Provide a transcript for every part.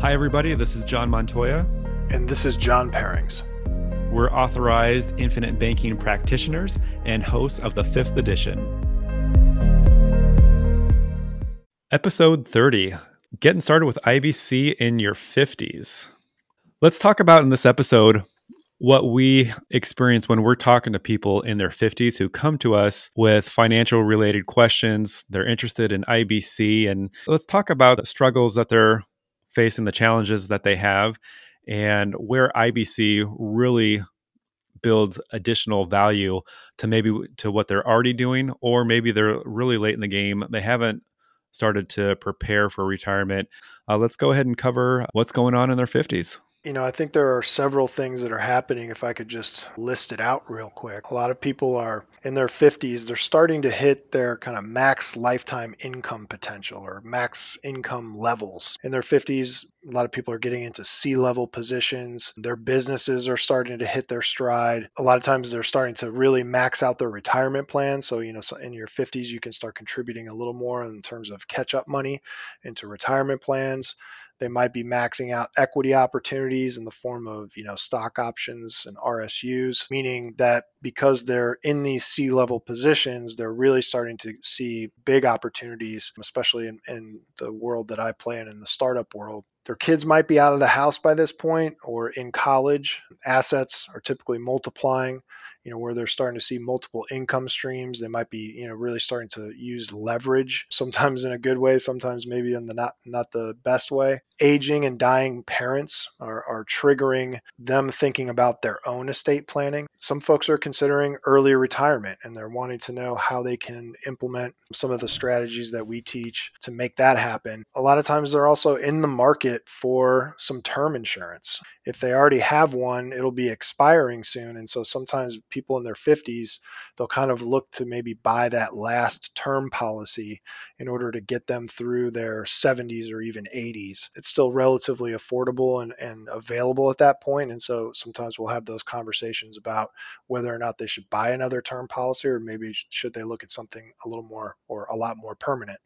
Hi, everybody. This is John Montoya. And this is John Pairings. We're authorized infinite banking practitioners and hosts of the fifth edition. Episode 30 Getting started with IBC in your 50s. Let's talk about in this episode what we experience when we're talking to people in their 50s who come to us with financial related questions. They're interested in IBC. And let's talk about the struggles that they're facing, the challenges that they have, and where IBC really builds additional value to maybe to what they're already doing or maybe they're really late in the game they haven't started to prepare for retirement uh, let's go ahead and cover what's going on in their 50s you know, I think there are several things that are happening if I could just list it out real quick. A lot of people are in their 50s, they're starting to hit their kind of max lifetime income potential or max income levels. In their 50s, a lot of people are getting into C level positions. Their businesses are starting to hit their stride. A lot of times they're starting to really max out their retirement plan. So, you know, in your 50s, you can start contributing a little more in terms of catch up money into retirement plans. They might be maxing out equity opportunities in the form of, you know, stock options and RSUs, meaning that because they're in these C level positions, they're really starting to see big opportunities, especially in, in the world that I play in, in the startup world. Their kids might be out of the house by this point or in college. Assets are typically multiplying you know, where they're starting to see multiple income streams. They might be, you know, really starting to use leverage, sometimes in a good way, sometimes maybe in the not not the best way. Aging and dying parents are, are triggering them thinking about their own estate planning. Some folks are considering early retirement and they're wanting to know how they can implement some of the strategies that we teach to make that happen. A lot of times they're also in the market for some term insurance. If they already have one, it'll be expiring soon. And so sometimes people people in their 50s, they'll kind of look to maybe buy that last term policy in order to get them through their 70s or even 80s. It's still relatively affordable and, and available at that point. And so sometimes we'll have those conversations about whether or not they should buy another term policy or maybe should they look at something a little more or a lot more permanent.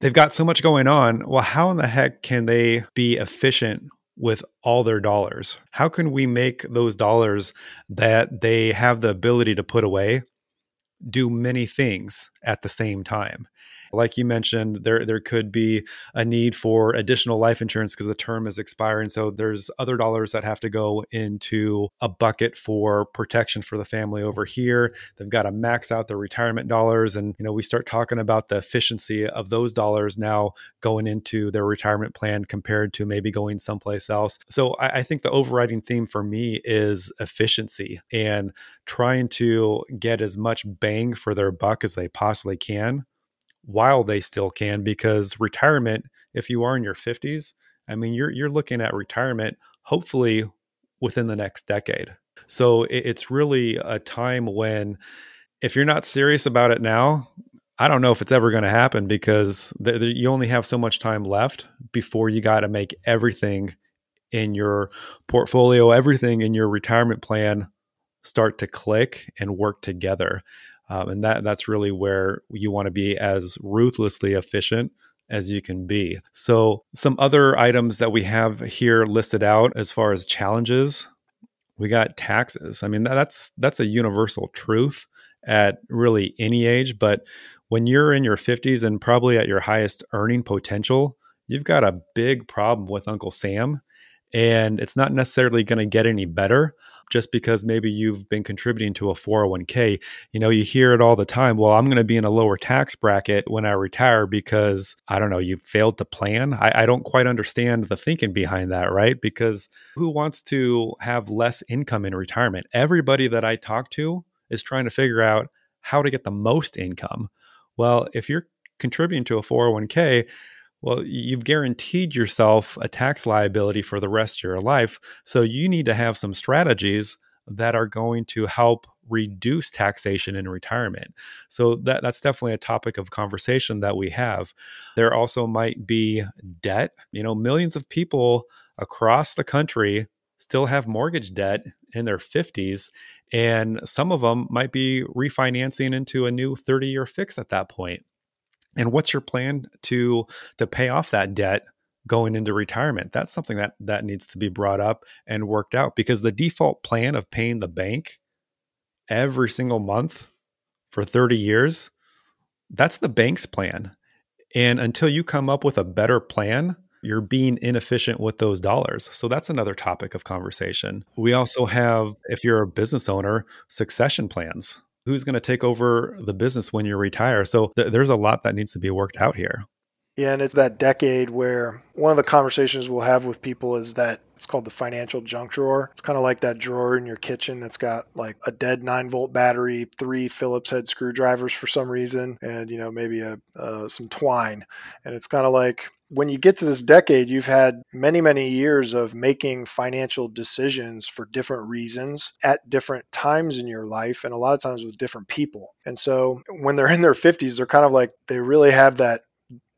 They've got so much going on. Well, how in the heck can they be efficient with all their dollars? How can we make those dollars that they have the ability to put away do many things at the same time? Like you mentioned, there there could be a need for additional life insurance because the term is expiring. So there's other dollars that have to go into a bucket for protection for the family over here. They've got to max out their retirement dollars, and you know we start talking about the efficiency of those dollars now going into their retirement plan compared to maybe going someplace else. So I, I think the overriding theme for me is efficiency and trying to get as much bang for their buck as they possibly can while they still can because retirement if you are in your 50s i mean you're you're looking at retirement hopefully within the next decade. So it's really a time when if you're not serious about it now i don't know if it's ever going to happen because you only have so much time left before you got to make everything in your portfolio everything in your retirement plan start to click and work together um, and that that's really where you want to be as ruthlessly efficient as you can be. So, some other items that we have here listed out as far as challenges, we got taxes. I mean, that's that's a universal truth at really any age, but when you're in your 50s and probably at your highest earning potential, you've got a big problem with Uncle Sam, and it's not necessarily going to get any better just because maybe you've been contributing to a 401k. You know, you hear it all the time. Well, I'm going to be in a lower tax bracket when I retire because I don't know, you failed to plan. I, I don't quite understand the thinking behind that, right? Because who wants to have less income in retirement? Everybody that I talk to is trying to figure out how to get the most income. Well, if you're contributing to a 401k, well, you've guaranteed yourself a tax liability for the rest of your life. So you need to have some strategies that are going to help reduce taxation in retirement. So that that's definitely a topic of conversation that we have. There also might be debt. You know, millions of people across the country still have mortgage debt in their 50s and some of them might be refinancing into a new 30-year fix at that point and what's your plan to to pay off that debt going into retirement. That's something that that needs to be brought up and worked out because the default plan of paying the bank every single month for 30 years, that's the bank's plan. And until you come up with a better plan, you're being inefficient with those dollars. So that's another topic of conversation. We also have, if you're a business owner, succession plans. Who's going to take over the business when you retire? So th- there's a lot that needs to be worked out here. Yeah, and it's that decade where one of the conversations we'll have with people is that it's called the financial junk drawer. It's kind of like that drawer in your kitchen that's got like a dead nine volt battery, three Phillips head screwdrivers for some reason, and you know maybe a uh, some twine. And it's kind of like when you get to this decade, you've had many, many years of making financial decisions for different reasons at different times in your life, and a lot of times with different people. And so when they're in their 50s, they're kind of like they really have that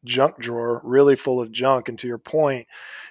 junk drawer really full of junk. And to your point,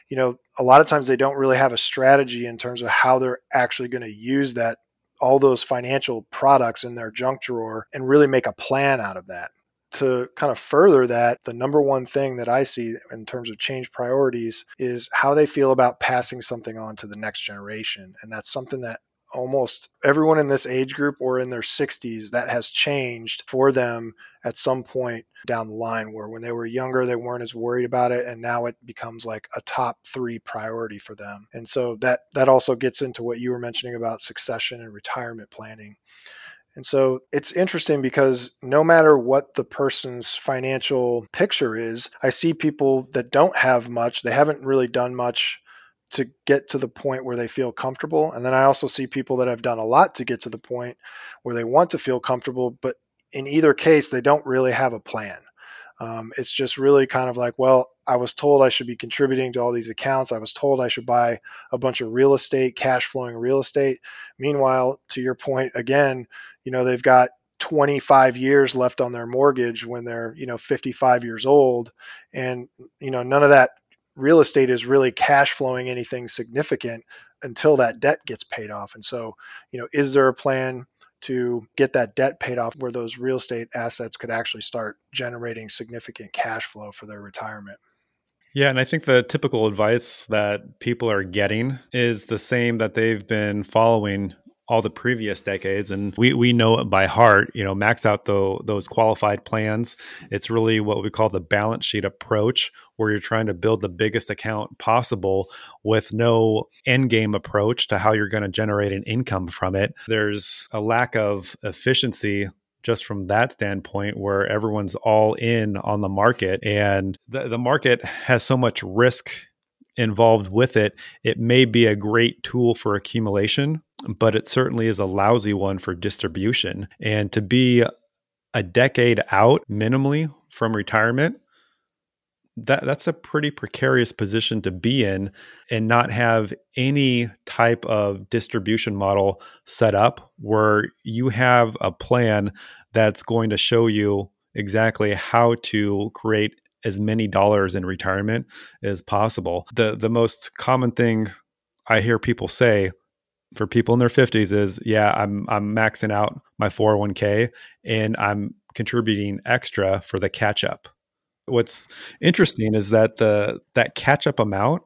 you know, a lot of times they don't really have a strategy in terms of how they're actually going to use that all those financial products in their junk drawer and really make a plan out of that. To kind of further that, the number one thing that I see in terms of change priorities is how they feel about passing something on to the next generation. And that's something that almost everyone in this age group or in their 60s that has changed for them at some point down the line where when they were younger they weren't as worried about it and now it becomes like a top 3 priority for them. And so that that also gets into what you were mentioning about succession and retirement planning. And so it's interesting because no matter what the person's financial picture is, I see people that don't have much, they haven't really done much to get to the point where they feel comfortable. And then I also see people that have done a lot to get to the point where they want to feel comfortable, but in either case, they don't really have a plan. Um, it's just really kind of like, well, I was told I should be contributing to all these accounts. I was told I should buy a bunch of real estate, cash flowing real estate. Meanwhile, to your point again, you know, they've got 25 years left on their mortgage when they're, you know, 55 years old. And, you know, none of that real estate is really cash flowing anything significant until that debt gets paid off. And so, you know, is there a plan to get that debt paid off where those real estate assets could actually start generating significant cash flow for their retirement? Yeah, and I think the typical advice that people are getting is the same that they've been following all the previous decades and we we know it by heart you know max out the, those qualified plans. It's really what we call the balance sheet approach where you're trying to build the biggest account possible with no end game approach to how you're going to generate an income from it. There's a lack of efficiency just from that standpoint where everyone's all in on the market and the, the market has so much risk involved with it, it may be a great tool for accumulation, but it certainly is a lousy one for distribution. And to be a decade out minimally from retirement, that that's a pretty precarious position to be in and not have any type of distribution model set up where you have a plan that's going to show you exactly how to create as many dollars in retirement as possible. The the most common thing I hear people say for people in their 50s is, yeah, I'm I'm maxing out my 401k and I'm contributing extra for the catch up. What's interesting is that the that catch up amount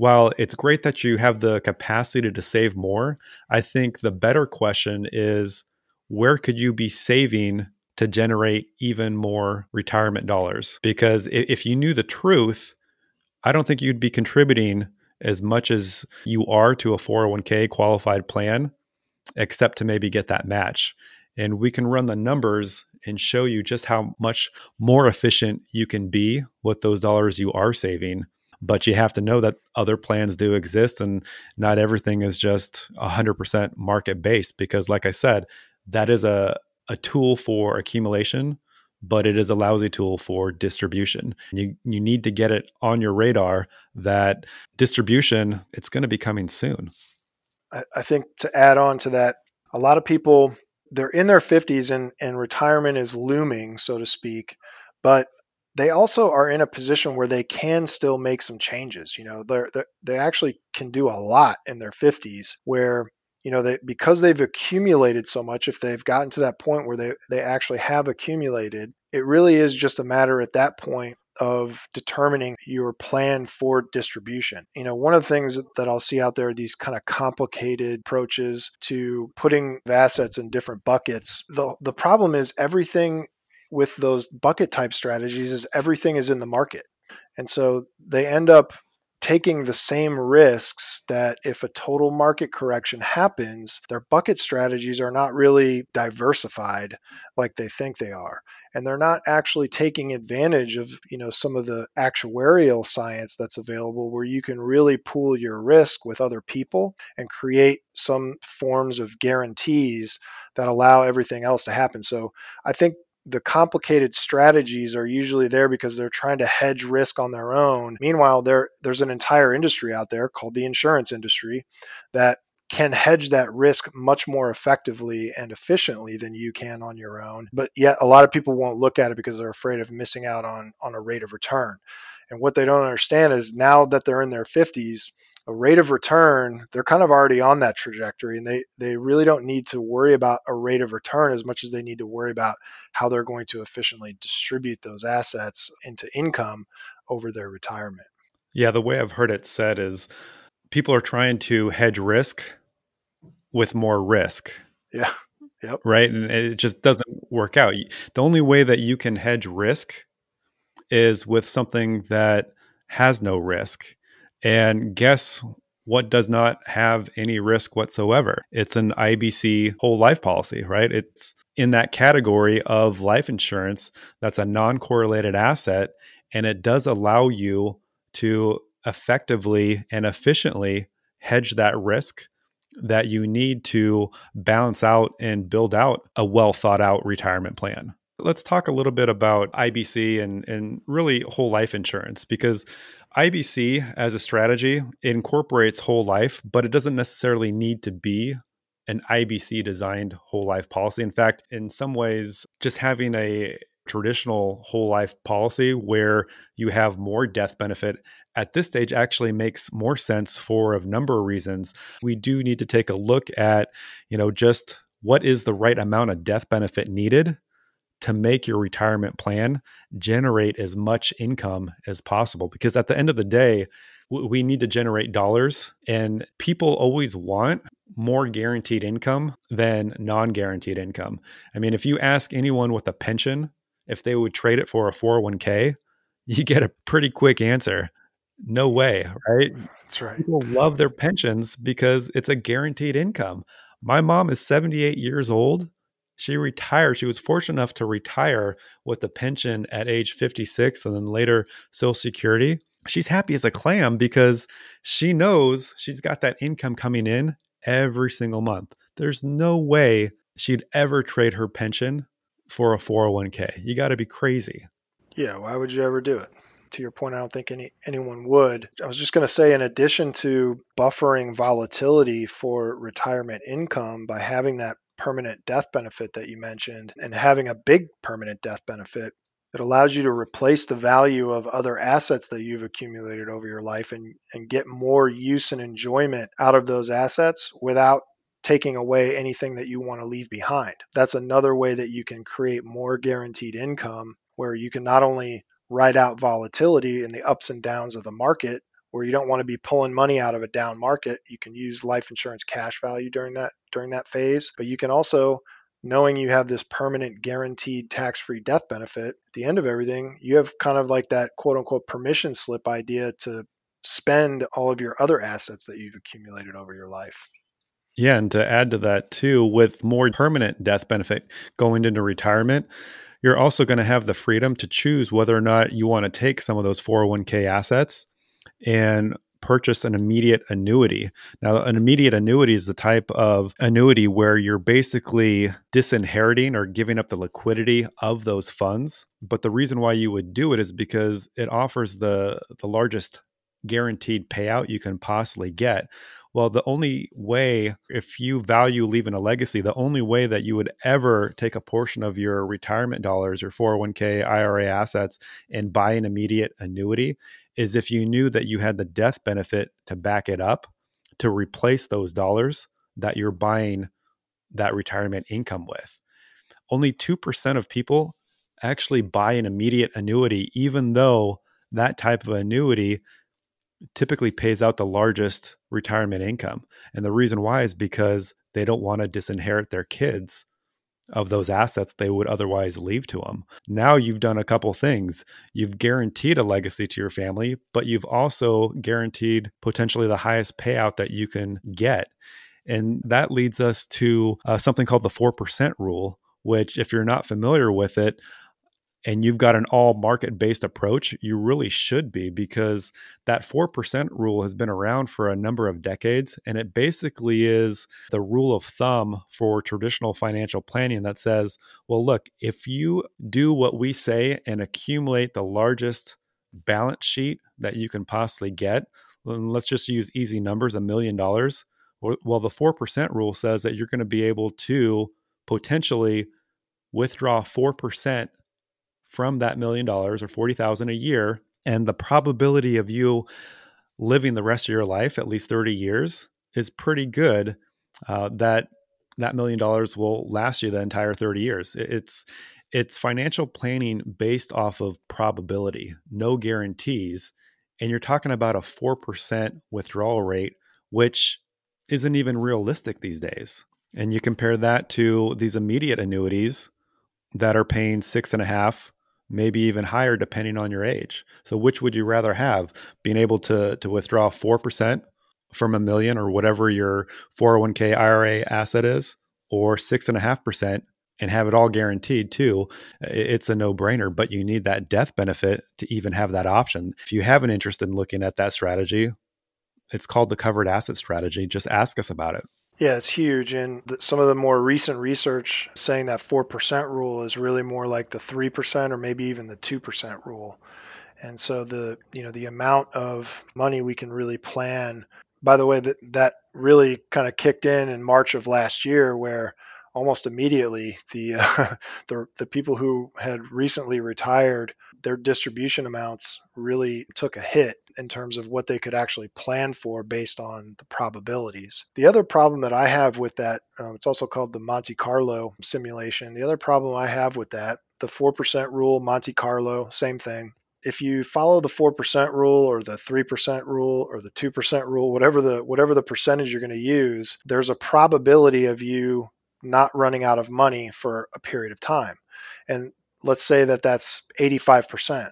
while it's great that you have the capacity to save more, I think the better question is where could you be saving to generate even more retirement dollars. Because if you knew the truth, I don't think you'd be contributing as much as you are to a 401k qualified plan, except to maybe get that match. And we can run the numbers and show you just how much more efficient you can be with those dollars you are saving. But you have to know that other plans do exist and not everything is just 100% market based. Because, like I said, that is a, a tool for accumulation, but it is a lousy tool for distribution. You you need to get it on your radar that distribution it's going to be coming soon. I, I think to add on to that, a lot of people they're in their 50s and, and retirement is looming, so to speak, but they also are in a position where they can still make some changes. You know, they're, they're, they actually can do a lot in their 50s where you know, they, because they've accumulated so much, if they've gotten to that point where they, they actually have accumulated, it really is just a matter at that point of determining your plan for distribution. You know, one of the things that I'll see out there are these kind of complicated approaches to putting assets in different buckets. The the problem is everything with those bucket type strategies is everything is in the market. And so they end up taking the same risks that if a total market correction happens, their bucket strategies are not really diversified like they think they are. And they're not actually taking advantage of, you know, some of the actuarial science that's available where you can really pool your risk with other people and create some forms of guarantees that allow everything else to happen. So I think the complicated strategies are usually there because they're trying to hedge risk on their own. Meanwhile, there there's an entire industry out there called the insurance industry that can hedge that risk much more effectively and efficiently than you can on your own. But yet a lot of people won't look at it because they're afraid of missing out on on a rate of return. And what they don't understand is now that they're in their 50s, a rate of return, they're kind of already on that trajectory and they, they really don't need to worry about a rate of return as much as they need to worry about how they're going to efficiently distribute those assets into income over their retirement. Yeah, the way I've heard it said is people are trying to hedge risk with more risk. Yeah. Yep. Right. And it just doesn't work out. The only way that you can hedge risk is with something that has no risk. And guess what does not have any risk whatsoever? It's an IBC whole life policy, right? It's in that category of life insurance that's a non correlated asset. And it does allow you to effectively and efficiently hedge that risk that you need to balance out and build out a well thought out retirement plan. Let's talk a little bit about IBC and, and really whole life insurance because IBC as a strategy incorporates whole life, but it doesn't necessarily need to be an IBC designed whole life policy. In fact, in some ways, just having a traditional whole life policy where you have more death benefit at this stage actually makes more sense for a number of reasons. We do need to take a look at, you know, just what is the right amount of death benefit needed to make your retirement plan generate as much income as possible. Because at the end of the day, we need to generate dollars, and people always want more guaranteed income than non guaranteed income. I mean, if you ask anyone with a pension if they would trade it for a 401k, you get a pretty quick answer. No way, right? Mm, that's right. People love their pensions because it's a guaranteed income. My mom is 78 years old she retired. She was fortunate enough to retire with a pension at age 56 and then later Social Security. She's happy as a clam because she knows she's got that income coming in every single month. There's no way she'd ever trade her pension for a 401k. You got to be crazy. Yeah, why would you ever do it? To your point, I don't think any anyone would. I was just going to say, in addition to buffering volatility for retirement income by having that permanent death benefit that you mentioned and having a big permanent death benefit it allows you to replace the value of other assets that you've accumulated over your life and, and get more use and enjoyment out of those assets without taking away anything that you want to leave behind. That's another way that you can create more guaranteed income where you can not only ride out volatility and the ups and downs of the market, where you don't want to be pulling money out of a down market. You can use life insurance cash value during that during that phase, but you can also knowing you have this permanent guaranteed tax-free death benefit at the end of everything, you have kind of like that quote unquote permission slip idea to spend all of your other assets that you've accumulated over your life. Yeah, and to add to that too, with more permanent death benefit going into retirement, you're also going to have the freedom to choose whether or not you want to take some of those 401k assets and purchase an immediate annuity. Now, an immediate annuity is the type of annuity where you're basically disinheriting or giving up the liquidity of those funds. But the reason why you would do it is because it offers the the largest guaranteed payout you can possibly get. Well, the only way, if you value leaving a legacy, the only way that you would ever take a portion of your retirement dollars, your 401k, IRA assets, and buy an immediate annuity is if you knew that you had the death benefit to back it up to replace those dollars that you're buying that retirement income with. Only 2% of people actually buy an immediate annuity, even though that type of annuity typically pays out the largest retirement income. And the reason why is because they don't want to disinherit their kids of those assets they would otherwise leave to them. Now you've done a couple things. You've guaranteed a legacy to your family, but you've also guaranteed potentially the highest payout that you can get. And that leads us to uh, something called the 4% rule, which, if you're not familiar with it, and you've got an all market based approach, you really should be because that 4% rule has been around for a number of decades. And it basically is the rule of thumb for traditional financial planning that says, well, look, if you do what we say and accumulate the largest balance sheet that you can possibly get, let's just use easy numbers a million dollars. Well, the 4% rule says that you're going to be able to potentially withdraw 4% from that million dollars or 40,000 a year and the probability of you living the rest of your life at least 30 years is pretty good uh, that that million dollars will last you the entire 30 years. It's it's financial planning based off of probability no guarantees and you're talking about a 4% withdrawal rate which isn't even realistic these days. And you compare that to these immediate annuities that are paying six and a half maybe even higher depending on your age. So which would you rather have? Being able to to withdraw 4% from a million or whatever your 401k IRA asset is, or six and a half percent and have it all guaranteed too, it's a no brainer, but you need that death benefit to even have that option. If you have an interest in looking at that strategy, it's called the covered asset strategy. Just ask us about it. Yeah, it's huge. And some of the more recent research saying that 4% rule is really more like the 3% or maybe even the 2% rule. And so the, you know, the amount of money we can really plan. By the way, that that really kind of kicked in in March of last year where almost immediately the uh, the the people who had recently retired their distribution amounts really took a hit in terms of what they could actually plan for based on the probabilities. The other problem that I have with that, uh, it's also called the Monte Carlo simulation. The other problem I have with that, the 4% rule, Monte Carlo, same thing. If you follow the 4% rule or the 3% rule or the 2% rule, whatever the whatever the percentage you're going to use, there's a probability of you not running out of money for a period of time. And let's say that that's 85%.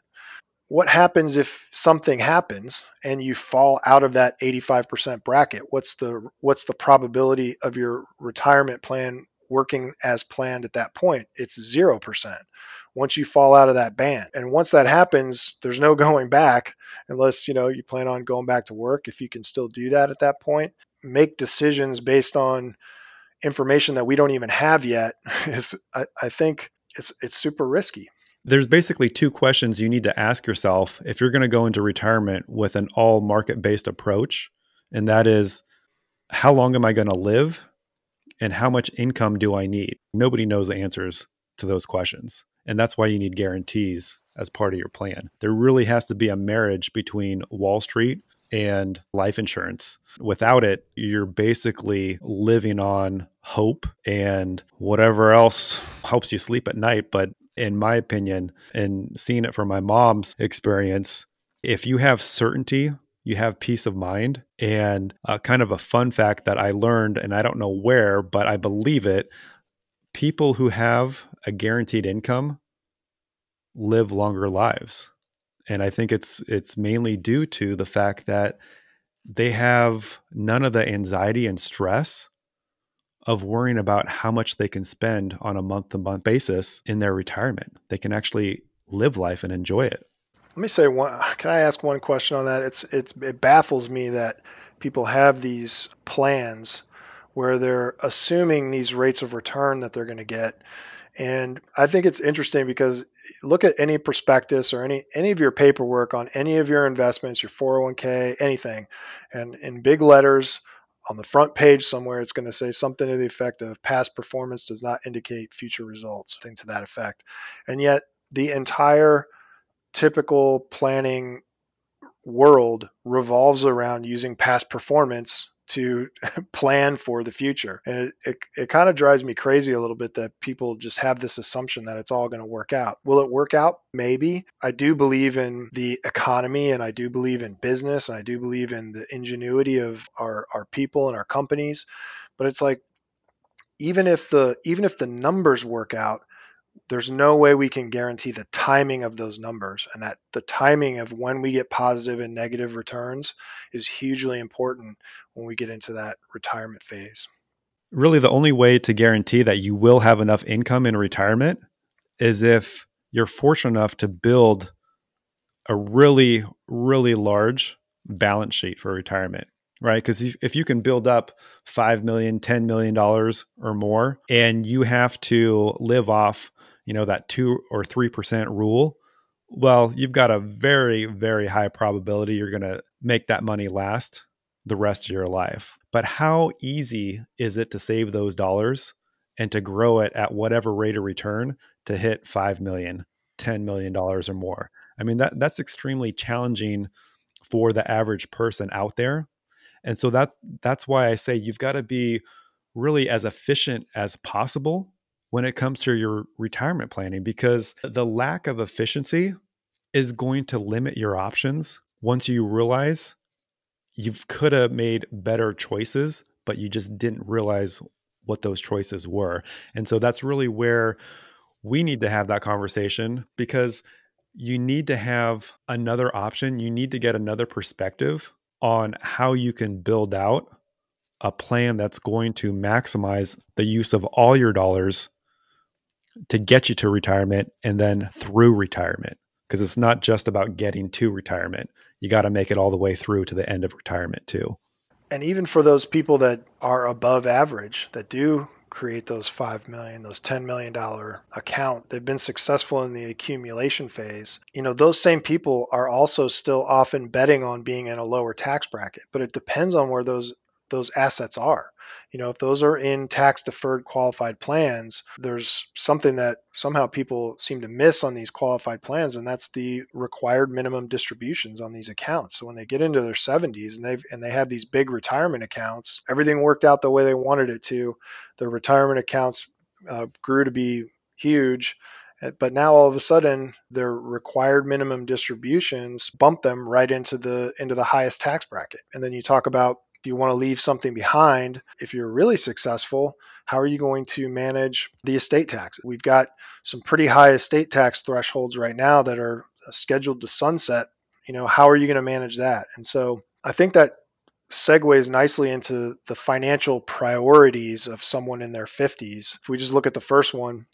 What happens if something happens and you fall out of that 85% bracket? What's the what's the probability of your retirement plan working as planned at that point? It's 0% once you fall out of that band. And once that happens, there's no going back unless, you know, you plan on going back to work if you can still do that at that point. Make decisions based on information that we don't even have yet is I, I think it's it's super risky. There's basically two questions you need to ask yourself if you're going to go into retirement with an all market based approach. And that is, how long am I going to live? And how much income do I need? Nobody knows the answers to those questions. And that's why you need guarantees as part of your plan. There really has to be a marriage between Wall Street and life insurance. Without it, you're basically living on hope and whatever else helps you sleep at night. But in my opinion, and seeing it from my mom's experience, if you have certainty, you have peace of mind. And uh, kind of a fun fact that I learned, and I don't know where, but I believe it people who have a guaranteed income live longer lives and I think it's it's mainly due to the fact that they have none of the anxiety and stress of worrying about how much they can spend on a month to month basis in their retirement. They can actually live life and enjoy it. Let me say one can I ask one question on that? It's it's it baffles me that people have these plans where they're assuming these rates of return that they're going to get and I think it's interesting because look at any prospectus or any any of your paperwork on any of your investments, your 401k, anything, and in big letters on the front page somewhere it's going to say something to the effect of past performance does not indicate future results, things to that effect. And yet the entire typical planning world revolves around using past performance to plan for the future. And it, it, it kind of drives me crazy a little bit that people just have this assumption that it's all going to work out. Will it work out? Maybe. I do believe in the economy and I do believe in business and I do believe in the ingenuity of our, our people and our companies. But it's like, even if the even if the numbers work out, there's no way we can guarantee the timing of those numbers and that the timing of when we get positive and negative returns is hugely important when we get into that retirement phase. Really, the only way to guarantee that you will have enough income in retirement is if you're fortunate enough to build a really, really large balance sheet for retirement right because if, you can build up 5 million 10 million dollars or more and you have to live off you know that 2 or 3% rule well you've got a very very high probability you're going to make that money last the rest of your life. But how easy is it to save those dollars and to grow it at whatever rate of return to hit 5 million 10 million dollars or more? I mean that that's extremely challenging for the average person out there. And so that's that's why i say you've got to be really as efficient as possible when it comes to your retirement planning because the lack of efficiency is going to limit your options once you realize you could have made better choices but you just didn't realize what those choices were. And so that's really where we need to have that conversation because you need to have another option. You need to get another perspective on how you can build out a plan that's going to maximize the use of all your dollars to get you to retirement and then through retirement because it's not just about getting to retirement. You got to make it all the way through to the end of retirement too. And even for those people that are above average that do create those 5 million those 10 million dollar account they've been successful in the accumulation phase. You know those same people are also still often betting on being in a lower tax bracket but it depends on where those those assets are you know if those are in tax deferred qualified plans there's something that somehow people seem to miss on these qualified plans and that's the required minimum distributions on these accounts. So when they get into their 70s and they've and they have these big retirement accounts everything worked out the way they wanted it to. Their retirement accounts uh, grew to be huge uh, but now all of a sudden their required minimum distributions bump them right into the into the highest tax bracket. And then you talk about if you want to leave something behind, if you're really successful, how are you going to manage the estate tax? We've got some pretty high estate tax thresholds right now that are scheduled to sunset. You know, how are you going to manage that? And so I think that segues nicely into the financial priorities of someone in their 50s. If we just look at the first one,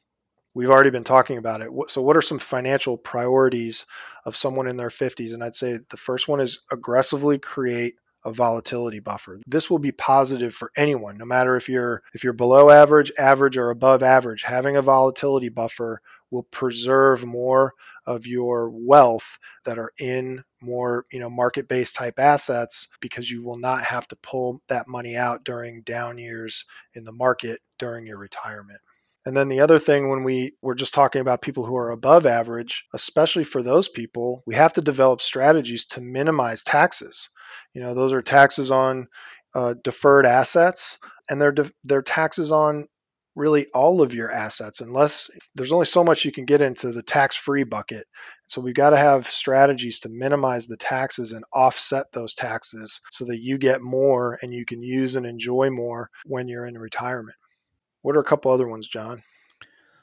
we've already been talking about it. So, what are some financial priorities of someone in their 50s? And I'd say the first one is aggressively create a volatility buffer. This will be positive for anyone, no matter if you're if you're below average, average or above average. Having a volatility buffer will preserve more of your wealth that are in more, you know, market-based type assets because you will not have to pull that money out during down years in the market during your retirement. And then the other thing, when we were just talking about people who are above average, especially for those people, we have to develop strategies to minimize taxes. You know, those are taxes on uh, deferred assets, and they're de- they're taxes on really all of your assets, unless there's only so much you can get into the tax-free bucket. So we've got to have strategies to minimize the taxes and offset those taxes so that you get more and you can use and enjoy more when you're in retirement. What are a couple other ones, John?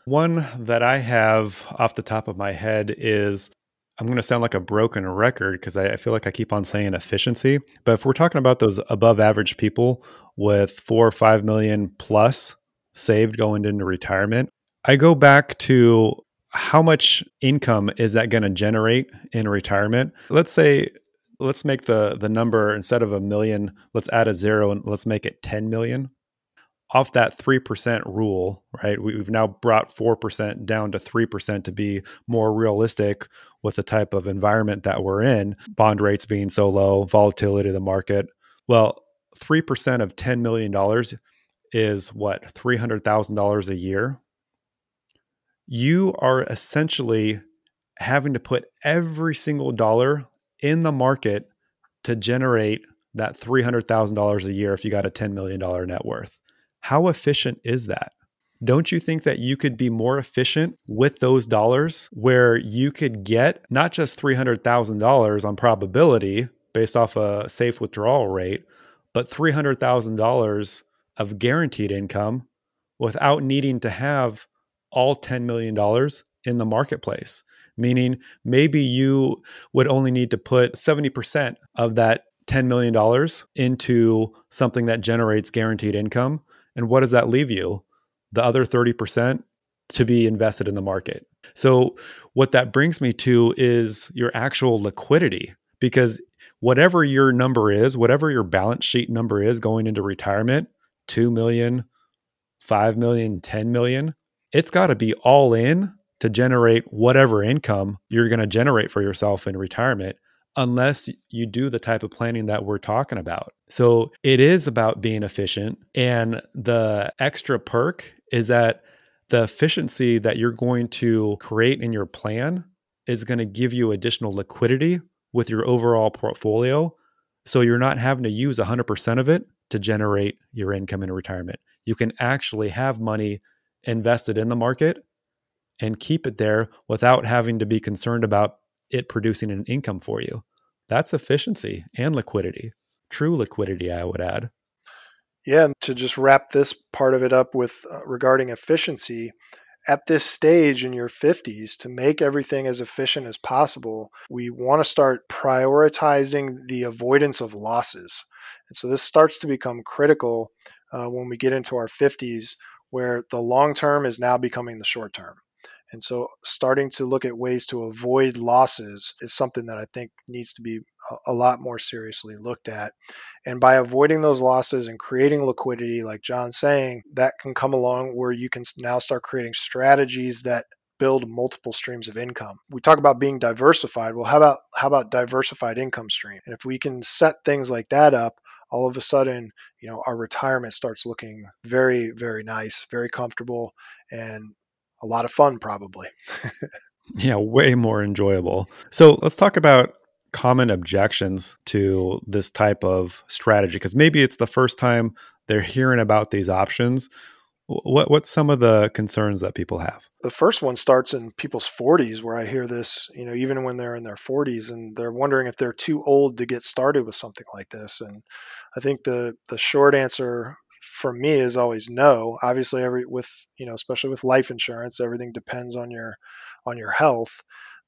One that I have off the top of my head is I'm going to sound like a broken record because I, I, feel like I keep on saying efficiency. But if we're talking about those above average people with four or five million plus saved going into retirement, I go back to how much income is that going to generate in retirement? Let's say let's make the the number instead of a million, let's add a zero and let's make it 10 million off that 3% rule, right? We've now brought 4% down to 3% to be more realistic with the type of environment that we're in, bond rates being so low, volatility of the market. Well, 3% of $10 million is what, $300,000 a year? You are essentially having to put every single dollar in the market to generate that $300,000 a year if you got a $10 million net worth. How efficient is that? Don't you think that you could be more efficient with those dollars where you could get not just $300,000 on probability based off a safe withdrawal rate, but $300,000 of guaranteed income without needing to have all $10 million in the marketplace? Meaning, maybe you would only need to put 70% of that $10 million into something that generates guaranteed income. And what does that leave you? The other 30% to be invested in the market. So, what that brings me to is your actual liquidity, because whatever your number is, whatever your balance sheet number is going into retirement, 2 million, 5 million, 10 million, it's got to be all in to generate whatever income you're going to generate for yourself in retirement unless you do the type of planning that we're talking about. So it is about being efficient. And the extra perk is that the efficiency that you're going to create in your plan is going to give you additional liquidity with your overall portfolio. So you're not having to use 100% of it to generate your income in retirement. You can actually have money invested in the market and keep it there without having to be concerned about it producing an income for you. That's efficiency and liquidity. True liquidity, I would add. Yeah, and to just wrap this part of it up with uh, regarding efficiency, at this stage in your 50s to make everything as efficient as possible, we want to start prioritizing the avoidance of losses. And so this starts to become critical uh, when we get into our 50s, where the long term is now becoming the short term. And so starting to look at ways to avoid losses is something that I think needs to be a, lot more seriously looked at. And by avoiding those losses and creating liquidity, like John's saying, that can come along where you can now start creating strategies that build multiple streams of income. We talk about being diversified. Well, how about how about diversified income stream? And if we can set things like that up, all of a sudden, you know, our retirement starts looking very, very nice, very comfortable, and a lot of fun, probably. yeah, way more enjoyable. So let's talk about common objections to this type of strategy because maybe it's the first time they're hearing about these options. What what's some of the concerns that people have? The first one starts in people's 40s, where I hear this, you know, even when they're in their 40s, and they're wondering if they're too old to get started with something like this. And I think the the short answer for me is always no. Obviously, every with you know, especially with life insurance, everything depends on your on your health,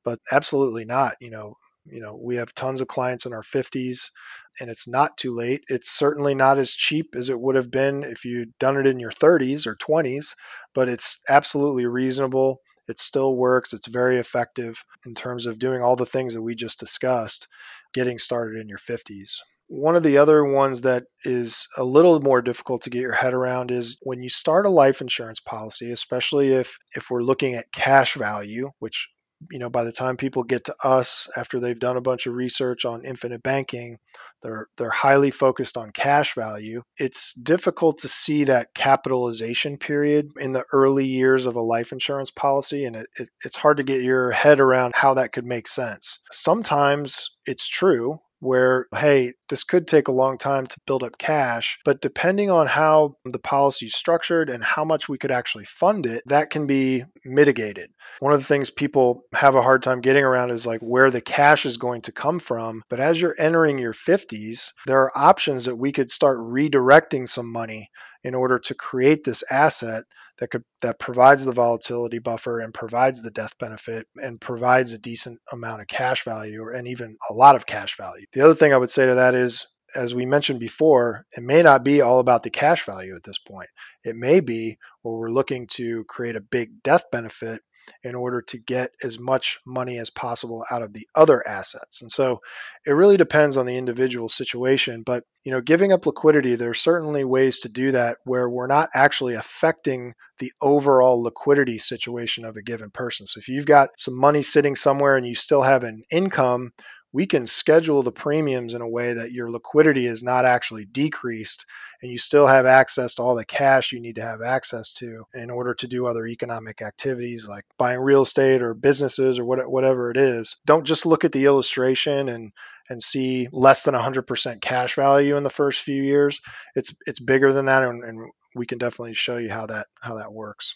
but absolutely not. You know, you know, we have tons of clients in our 50s, and it's not too late. It's certainly not as cheap as it would have been if you'd done it in your 30s or 20s, but it's absolutely reasonable. It still works. It's very effective in terms of doing all the things that we just discussed, getting started in your 50s. One of the other ones that is a little more difficult to get your head around is when you start a life insurance policy, especially if if we're looking at cash value, which you know by the time people get to us after they've done a bunch of research on infinite banking, they're they're highly focused on cash value. It's difficult to see that capitalization period in the early years of a life insurance policy, and it, it, it's hard to get your head around how that could make sense. Sometimes it's true where, hey, this could take a long time to build up cash, but depending on how the policy is structured and how much we could actually fund it, that can be mitigated. One of the things people have a hard time getting around is like where the cash is going to come from. But as you're entering your 50s, there are options that we could start redirecting some money in order to create this asset that could that provides the volatility buffer and provides the death benefit and provides a decent amount of cash value and even a lot of cash value. The other thing I would say to that is as we mentioned before, it may not be all about the cash value at this point. It may be where we're looking to create a big death benefit in order to get as much money as possible out of the other assets. And so it really depends on the individual situation, but you know, giving up liquidity, there's certainly ways to do that where we're not actually affecting the overall liquidity situation of a given person. So if you've got some money sitting somewhere and you still have an income we can schedule the premiums in a way that your liquidity is not actually decreased and you still have access to all the cash you need to have access to in order to do other economic activities like buying real estate or businesses or whatever it is. Don't just look at the illustration and and see less than 100% cash value in the first few years. It's it's bigger than that and, and we can definitely show you how that how that works.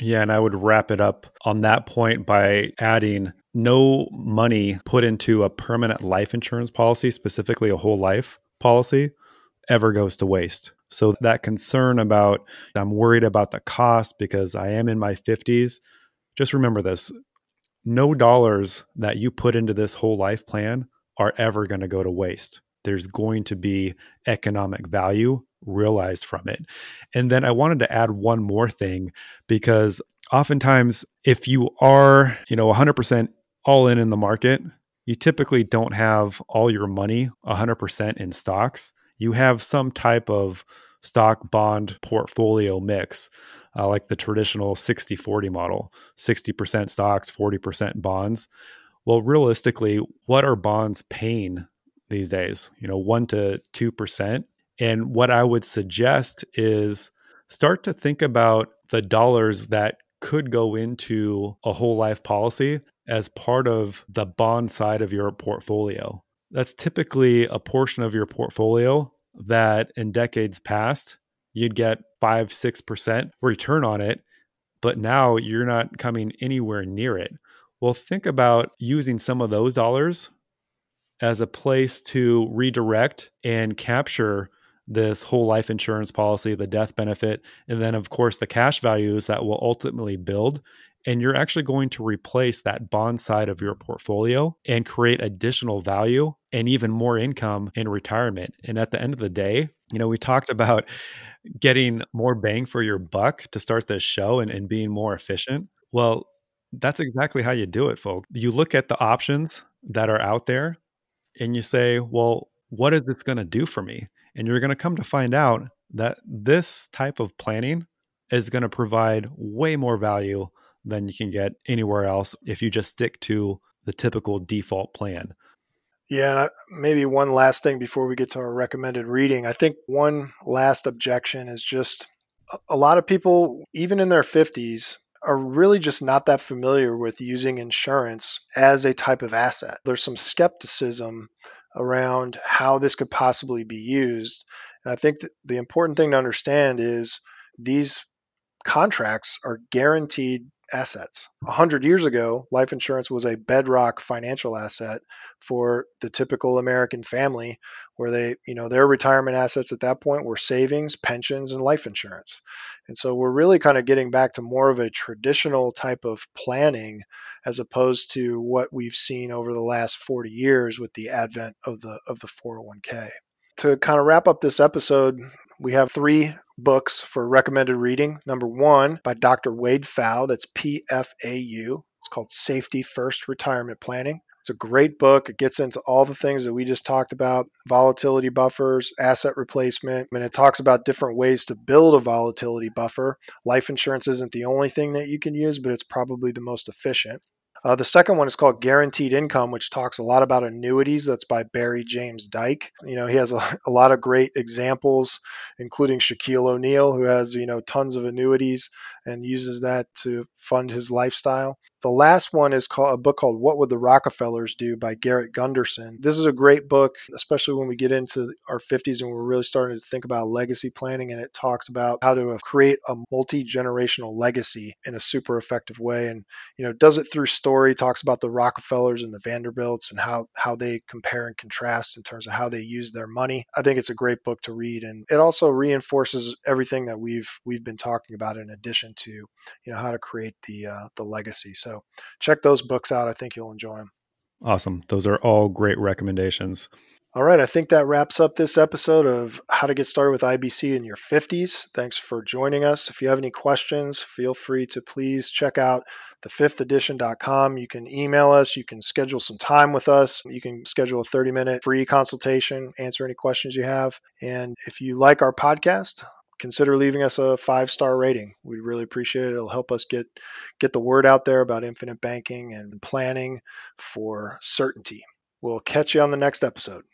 Yeah, and I would wrap it up on that point by adding no money put into a permanent life insurance policy, specifically a whole life policy, ever goes to waste. So that concern about I'm worried about the cost because I am in my 50s, just remember this. No dollars that you put into this whole life plan are ever going to go to waste. There's going to be economic value realized from it. And then I wanted to add one more thing because oftentimes if you are, you know, 100% all in in the market, you typically don't have all your money 100% in stocks. You have some type of stock bond portfolio mix, uh, like the traditional 60 40 model 60% stocks, 40% bonds. Well, realistically, what are bonds paying these days? You know, 1 to 2%. And what I would suggest is start to think about the dollars that could go into a whole life policy as part of the bond side of your portfolio. That's typically a portion of your portfolio that in decades past, you'd get five, 6% return on it. But now you're not coming anywhere near it. Well, think about using some of those dollars as a place to redirect and capture this whole life insurance policy, the death benefit, and then, of course, the cash values that will ultimately build. And you're actually going to replace that bond side of your portfolio and create additional value and even more income in retirement. And at the end of the day, you know, we talked about getting more bang for your buck to start this show and, and being more efficient. Well, that's exactly how you do it, folks. You look at the options that are out there and you say, well, what is this going to do for me? And you're going to come to find out that this type of planning is going to provide way more value than you can get anywhere else if you just stick to the typical default plan. Yeah, maybe one last thing before we get to our recommended reading. I think one last objection is just a lot of people, even in their 50s, are really just not that familiar with using insurance as a type of asset. There's some skepticism around how this could possibly be used. And I think the important thing to understand is these contracts are guaranteed assets. A hundred years ago, life insurance was a bedrock financial asset for the typical American family, where they, you know, their retirement assets at that point were savings, pensions, and life insurance. And so we're really kind of getting back to more of a traditional type of planning as opposed to what we've seen over the last 40 years with the advent of the of the 401k. To kind of wrap up this episode, we have three books for recommended reading. Number one by Dr. Wade Pfau, that's P F A U. It's called Safety First Retirement Planning. It's a great book. It gets into all the things that we just talked about volatility buffers, asset replacement, and it talks about different ways to build a volatility buffer. Life insurance isn't the only thing that you can use, but it's probably the most efficient. Uh, the second one is called Guaranteed Income, which talks a lot about annuities. That's by Barry James Dyke. You know, he has a, a lot of great examples, including Shaquille O'Neal, who has, you know, tons of annuities and uses that to fund his lifestyle. The last one is called a book called What Would the Rockefellers Do by Garrett Gunderson. This is a great book, especially when we get into our 50s and we're really starting to think about legacy planning. And it talks about how to create a multi generational legacy in a super effective way. And, you know, does it through story, talks about the Rockefellers and the Vanderbilts and how, how they compare and contrast in terms of how they use their money. I think it's a great book to read. And it also reinforces everything that we've, we've been talking about in addition to, you know, how to create the, uh, the legacy. So check those books out. I think you'll enjoy them. Awesome. Those are all great recommendations. All right, I think that wraps up this episode of How to Get Started with IBC in Your 50s. Thanks for joining us. If you have any questions, feel free to please check out thefifthedition.com. You can email us, you can schedule some time with us, you can schedule a 30 minute free consultation, answer any questions you have. And if you like our podcast, consider leaving us a five star rating. We'd really appreciate it. It'll help us get get the word out there about infinite banking and planning for certainty. We'll catch you on the next episode.